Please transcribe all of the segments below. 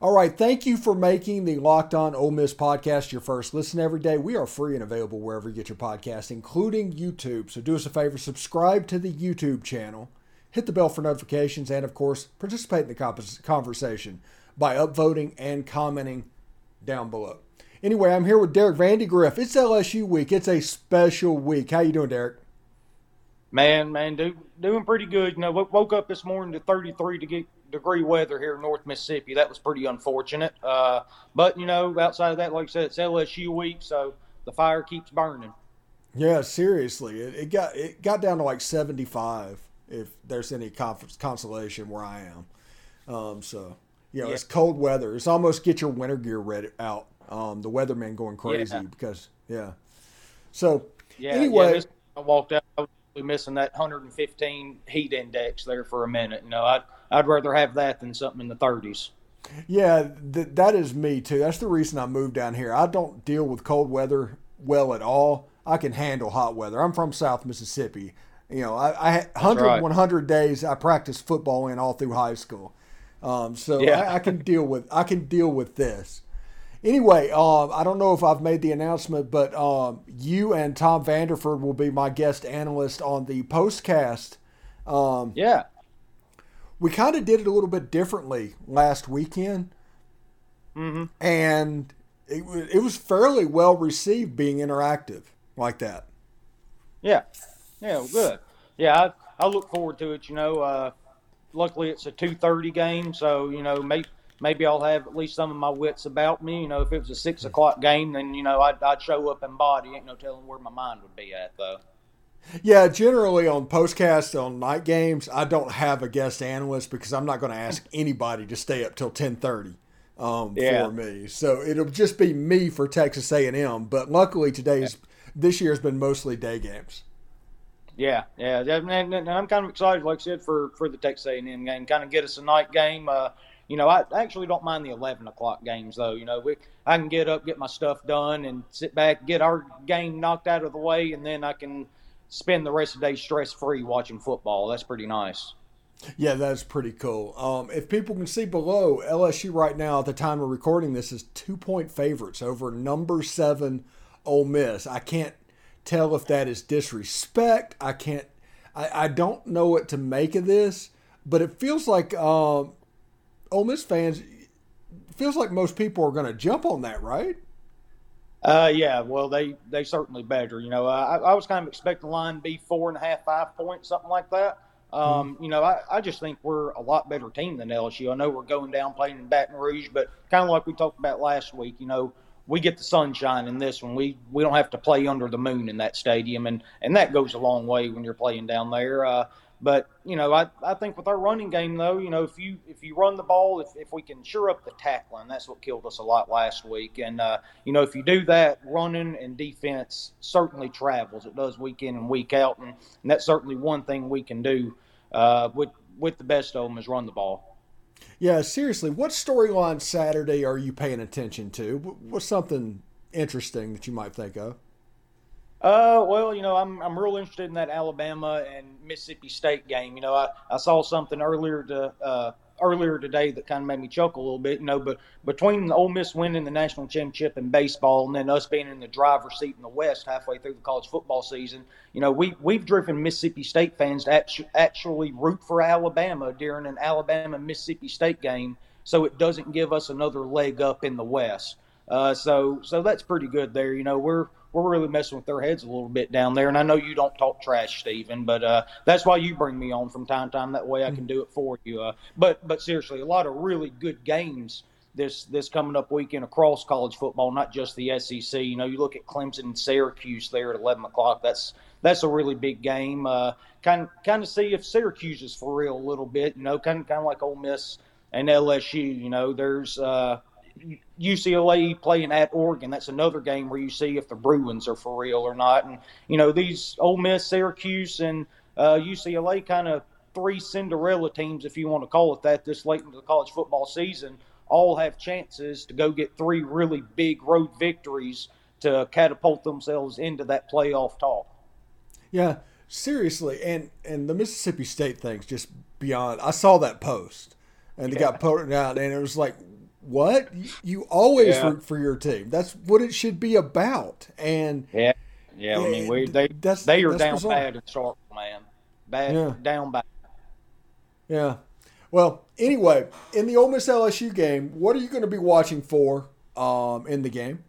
All right, thank you for making the Locked On Ole Miss podcast your first listen every day. We are free and available wherever you get your podcast, including YouTube. So do us a favor, subscribe to the YouTube channel, hit the bell for notifications, and of course, participate in the conversation by upvoting and commenting down below. Anyway, I'm here with Derek Vandegrift. It's LSU week. It's a special week. How you doing, Derek? Man, man, do, doing pretty good. You know, woke up this morning to 33 to get degree weather here in North Mississippi. That was pretty unfortunate. Uh, but you know, outside of that, like I said, it's LSU week, so the fire keeps burning. Yeah, seriously, it, it got it got down to like seventy five. If there's any consolation where I am, um, so you know, yeah. it's cold weather. It's almost get your winter gear ready out. Um, the weatherman going crazy yeah. because yeah. So yeah, anyway, yeah, I walked out. I was missing that 115 heat index there for a minute. You know, I I'd rather have that than something in the 30s. Yeah, th- that is me too. That's the reason I moved down here. I don't deal with cold weather well at all. I can handle hot weather. I'm from South Mississippi. You know, I, I 100, right. 100 days I practiced football in all through high school. Um, so yeah. I, I, can deal with I can deal with this. Anyway, um, I don't know if I've made the announcement, but um, you and Tom Vanderford will be my guest analyst on the postcast. Um, yeah we kind of did it a little bit differently last weekend, mm-hmm. and it, it was fairly well received being interactive like that. Yeah, yeah, well, good. Yeah, I, I look forward to it. You know, uh, luckily it's a two thirty game, so you know maybe maybe I'll have at least some of my wits about me. You know, if it was a six o'clock game, then you know I'd, I'd show up in body. Ain't no telling where my mind would be at though. Yeah, generally on postcasts on night games, I don't have a guest analyst because I'm not going to ask anybody to stay up till 10:30 um, yeah. for me. So it'll just be me for Texas A&M. But luckily, today's yeah. this year has been mostly day games. Yeah, yeah, and, I'm kind of excited, like I said, for for the Texas A&M game. Kind of get us a night game. Uh, you know, I actually don't mind the 11 o'clock games though. You know, we I can get up, get my stuff done, and sit back, get our game knocked out of the way, and then I can spend the rest of the day stress free watching football. That's pretty nice. Yeah, that's pretty cool. Um, if people can see below, LSU right now at the time of recording this is two point favorites over number seven Ole Miss. I can't tell if that is disrespect. I can't. I, I don't know what to make of this, but it feels like um, Ole Miss fans. Feels like most people are going to jump on that, right? Uh, yeah, well, they they certainly better. You know, I, I was kind of expecting the line to be four and a half, five points, something like that. Um, mm-hmm. You know, I, I just think we're a lot better team than LSU. I know we're going down playing in Baton Rouge, but kind of like we talked about last week, you know, we get the sunshine in this one. We we don't have to play under the moon in that stadium, and and that goes a long way when you're playing down there. Uh, but you know, I, I think with our running game though, you know, if you if you run the ball, if, if we can shore up the tackling, that's what killed us a lot last week. And uh, you know, if you do that, running and defense certainly travels. It does week in and week out, and, and that's certainly one thing we can do uh, with with the best of them is run the ball. Yeah, seriously, what storyline Saturday are you paying attention to? What's something interesting that you might think of? Uh, well, you know, I'm I'm real interested in that Alabama and Mississippi State game. You know, I, I saw something earlier to uh, earlier today that kind of made me chuckle a little bit. You know, but between the Ole Miss winning the national championship in baseball and then us being in the driver's seat in the West halfway through the college football season, you know, we we've driven Mississippi State fans to actu- actually root for Alabama during an Alabama Mississippi State game, so it doesn't give us another leg up in the West. Uh, so so that's pretty good there. You know, we're we're really messing with their heads a little bit down there. And I know you don't talk trash, Stephen, but uh, that's why you bring me on from time to time. That way I can do it for you. Uh, but but seriously, a lot of really good games this this coming up weekend across college football, not just the SEC. You know, you look at Clemson and Syracuse there at 11 o'clock. That's that's a really big game. Uh, kind kind of see if Syracuse is for real a little bit. You know, kind kind of like Ole Miss and LSU. You know, there's uh, UCLA playing at Oregon. That's another game where you see if the Bruins are for real or not. And you know these Ole Miss, Syracuse, and uh, UCLA kind of three Cinderella teams, if you want to call it that, this late into the college football season, all have chances to go get three really big road victories to catapult themselves into that playoff talk. Yeah, seriously, and and the Mississippi State thing's just beyond. I saw that post, and it yeah. got put out, and it was like, what? You always yeah. root for your team. That's what it should be about. And yeah, yeah. I mean, we, they that's, they are that's down bad in Starkville, man. Bad yeah. down bad. Yeah. Well, anyway, in the Ole Miss LSU game, what are you going to be watching for um, in the game?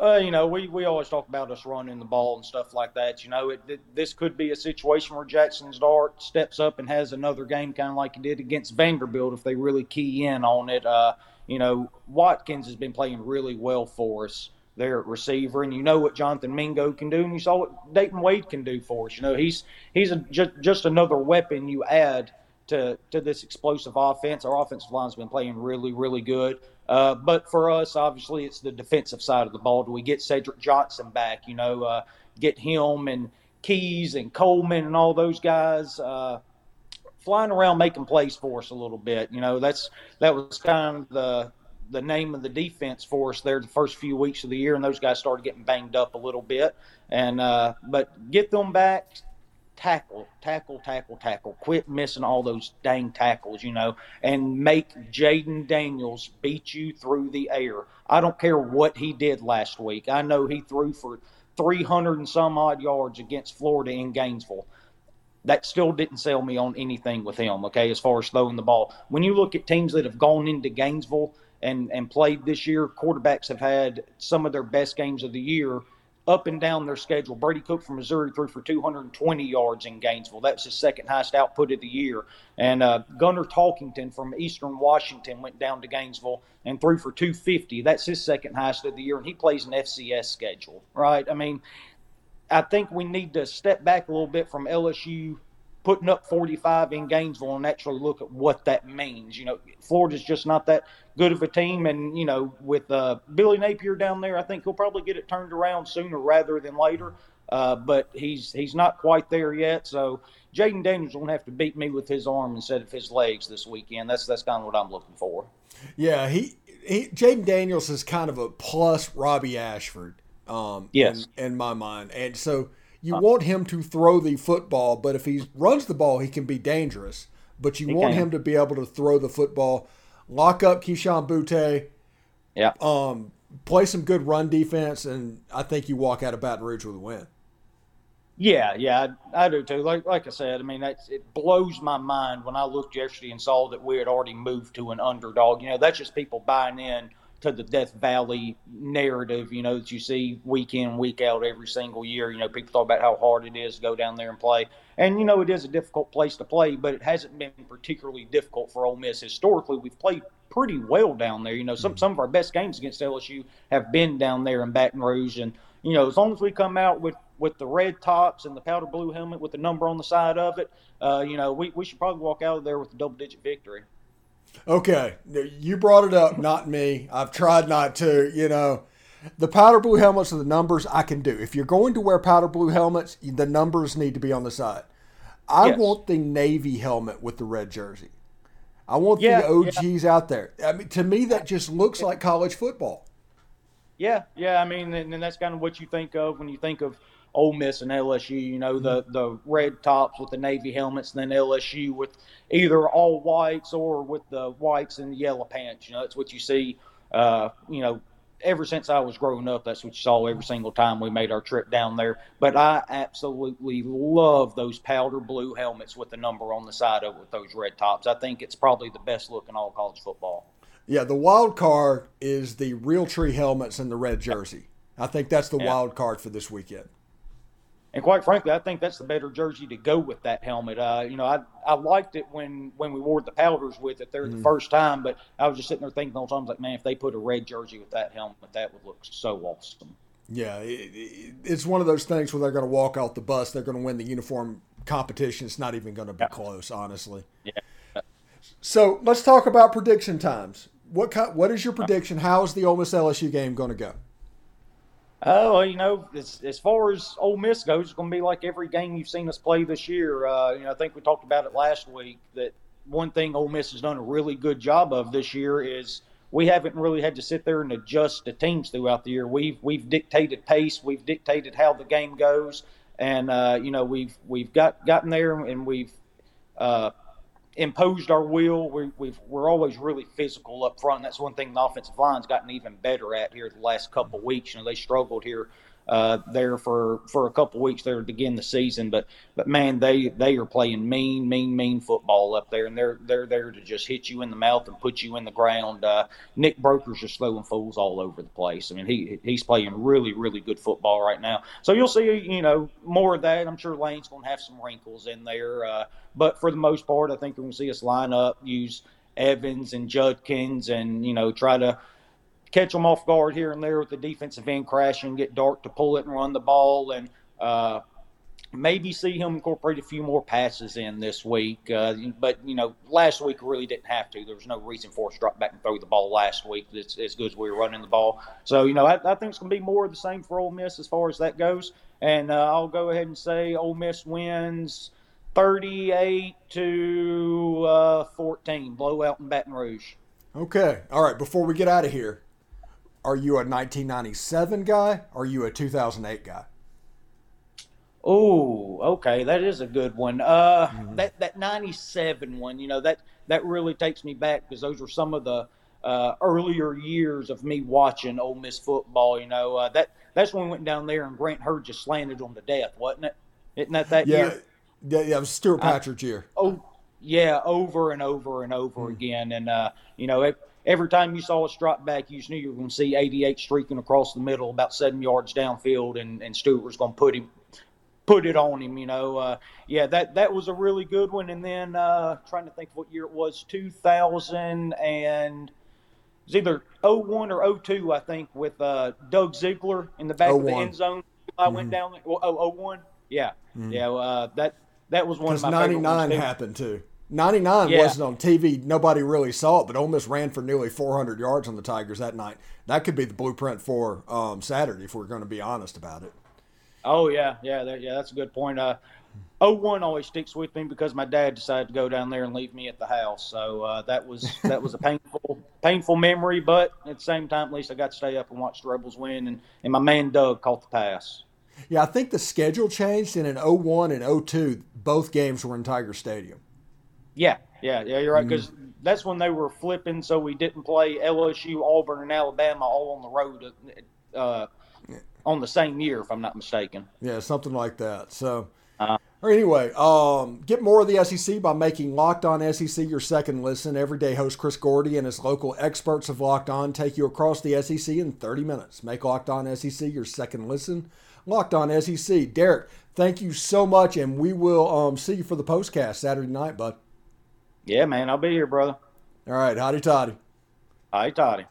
Uh, you know, we, we always talk about us running the ball and stuff like that. You know, it, it, this could be a situation where Jaxson Dart steps up and has another game kind of like he did against Vanderbilt if they really key in on it. Uh, you know, Watkins has been playing really well for us there at receiver, and you know what Jonathan Mingo can do, and you saw what Dayton Wade can do for us. You know, he's he's a, just just another weapon you add to to this explosive offense. Our offensive line's been playing really really good. Uh, but for us, obviously, it's the defensive side of the ball. Do we get Cedric Johnson back? You know, uh, get him and Keys and Coleman and all those guys uh, flying around making plays for us a little bit. You know, that's that was kind of the the name of the defense for us there the first few weeks of the year, and those guys started getting banged up a little bit. And uh, but get them back, tackle, tackle, tackle, tackle. Quit missing all those dang tackles, you know, and make Jayden Daniels beat you through the air. I don't care what he did last week. I know he threw for 300 and some odd yards against Florida in Gainesville. That still didn't sell me on anything with him, okay, as far as throwing the ball. When you look at teams that have gone into Gainesville and, and played this year, quarterbacks have had some of their best games of the year up and down their schedule. Brady Cook from Missouri threw for 220 yards in Gainesville. That's his second highest output of the year. And uh, Gunner Talkington from Eastern Washington went down to Gainesville and threw for 250. That's his second highest of the year, and he plays an FCS schedule, right? I mean, I think we need to step back a little bit from LSU putting up 45 in Gainesville and actually look at what that means. You know, Florida's just not that good of a team, and you know, with uh, Billy Napier down there, I think he'll probably get it turned around sooner rather than later. Uh, but he's he's not quite there yet. So Jayden Daniels won't have to beat me with his arm instead of his legs this weekend. That's that's kind of what I'm looking for. Yeah, he, he Jayden Daniels is kind of a plus Robby Ashford. Um, yes, in, in my mind, and so you uh, want him to throw the football, but if he runs the ball, he can be dangerous. But you want can. him to be able to throw the football, lock up Kayshon Boutte, yeah, um, play some good run defense, and I think you walk out of Baton Rouge with a win. Yeah, yeah, I, I do too. Like like I said, I mean, that's, it blows my mind when I looked yesterday and saw that we had already moved to an underdog. You know, that's just people buying in to the Death Valley narrative, you know, that you see week in, week out every single year. You know, people talk about how hard it is to go down there and play. And, you know, it is a difficult place to play, but it hasn't been particularly difficult for Ole Miss. Historically, we've played pretty well down there. You know, some, some of our best games against LSU have been down there in Baton Rouge. And, you know, as long as we come out with, with the red tops and the powder blue helmet with the number on the side of it, uh, you know, we, we should probably walk out of there with a double digit victory. Okay, you brought it up, not me. I've tried not to. You know, the powder blue helmets are the numbers I can do. If you're going to wear powder blue helmets, the numbers need to be on the side. I yes. want the navy helmet with the red jersey. I want yeah, the OGs yeah. out there. I mean, to me, that just looks like college football. Yeah, yeah. I mean, and that's kind of what you think of when you think of Ole Miss and LSU. You know, the mm-hmm. the red tops with the navy helmets, and then LSU with either all whites or with the whites and the yellow pants. You know, that's what you see. Uh, you know, ever since I was growing up, that's what you saw every single time we made our trip down there. But I absolutely love those powder blue helmets with the number on the side of it with those red tops. I think it's probably the best look in all college football. Yeah, the wild card is the Realtree helmets and the red jersey. I think that's the yeah. wild card for this weekend. And quite frankly, I think that's the better jersey to go with that helmet. Uh, you know, I I liked it when when we wore the powders with it there mm. the first time, but I was just sitting there thinking all the time, like, man, if they put a red jersey with that helmet, that would look so awesome. Yeah, it, it, it's one of those things where they're going to walk out the bus, they're going to win the uniform competition. It's not even going to be yeah. close, honestly. Yeah. So let's talk about prediction times. What what is your prediction? How is the Ole Miss LSU game going to go? Oh, well, you know, as, as far as Ole Miss goes, it's going to be like every game you've seen us play this year. Uh, you know, I think we talked about it last week that one thing Ole Miss has done a really good job of this year is we haven't really had to sit there and adjust the teams throughout the year. We've we've dictated pace, we've dictated how the game goes, and uh, you know we've we've got gotten there and we've uh, imposed our will. We, we've we're always really physical up front. That's one thing the offensive line's gotten even better at here the last couple of weeks. You know, they struggled here uh, there for for a couple weeks there to begin the season. But but man, they they are playing mean, mean, mean football up there, and they're they're there to just hit you in the mouth and put you in the ground. Uh, Nick Broeker's just throwing fools all over the place. I mean, he he's playing really, really good football right now. So you'll see, you know, more of that. I'm sure Lane's going to have some wrinkles in there, uh, but for the most part, I think we're going to see us line up, use Evans and Judkins, and you know, try to catch them off guard here and there with the defensive end crashing, get Dart to pull it and run the ball, and uh, maybe see him incorporate a few more passes in this week. Uh, but you know, last week really didn't have to. There was no reason for us to drop back and throw the ball last week. It's as good as we were running the ball. So you know, I, I think it's going to be more of the same for Ole Miss as far as that goes. And uh, I'll go ahead and say Ole Miss wins. 38 to uh, 14, blowout in Baton Rouge. Okay. All right. Before we get out of here, are you a 1997 guy? Or are you a 2008 guy? Oh, okay, that is a good one. Uh, mm-hmm. that that '97 one, you know, that that really takes me back because those were some of the uh, earlier years of me watching Ole Miss football. You know, uh, that that's when we went down there and Grant Heard just slanted them to death, wasn't it? Isn't that that yeah, year? Yeah, yeah, it was Stewart Patridge's year. Oh, yeah, over and over and over mm-hmm. again, and uh, you know, it, every time you saw us drop back, you just knew you were going to see 88 streaking across the middle, about seven yards downfield, and, and Stewart was going to put him put it on him. You know, uh, yeah, that that was a really good one. And then uh, trying to think what year it was, 2000 and it was either 01 or 02, I think, with uh, Doug Zeigler in the back 01. of the end zone. I mm-hmm. went down. Well, oh, 01? Yeah, mm-hmm. yeah. Uh, that that was one of my 99 happened too. 99 yeah. wasn't on TV. Nobody really saw it, but Ole Miss ran for nearly 400 yards on the Tigers that night. That could be the blueprint for um, Saturday if we're going to be honest about it. Oh, yeah. Yeah, that, yeah that's a good point. Uh, 01 always sticks with me because my dad decided to go down there and leave me at the house. So uh, that was that was a painful painful memory, but at the same time, at least I got to stay up and watch the Rebels win, and, and my man Doug caught the pass. Yeah, I think the schedule changed, and in 01 and 02, both games were in Tiger Stadium. Yeah, yeah, yeah. You're right because mm-hmm. that's when they were flipping, so we didn't play LSU, Auburn, and Alabama all on the road uh, on the same year, if I'm not mistaken. Yeah, something like that. So. Uh, or anyway, um, get more of the SEC by making Locked On SEC your second listen. Everyday host Chris Gordy and his local experts of Locked On take you across the SEC in 30 minutes. Make Locked On SEC your second listen. Locked On SEC. Derek, thank you so much, and we will um, see you for the postcast Saturday night, bud. Yeah, man, I'll be here, brother. All right, Hotty Toddy. Hotty Toddy.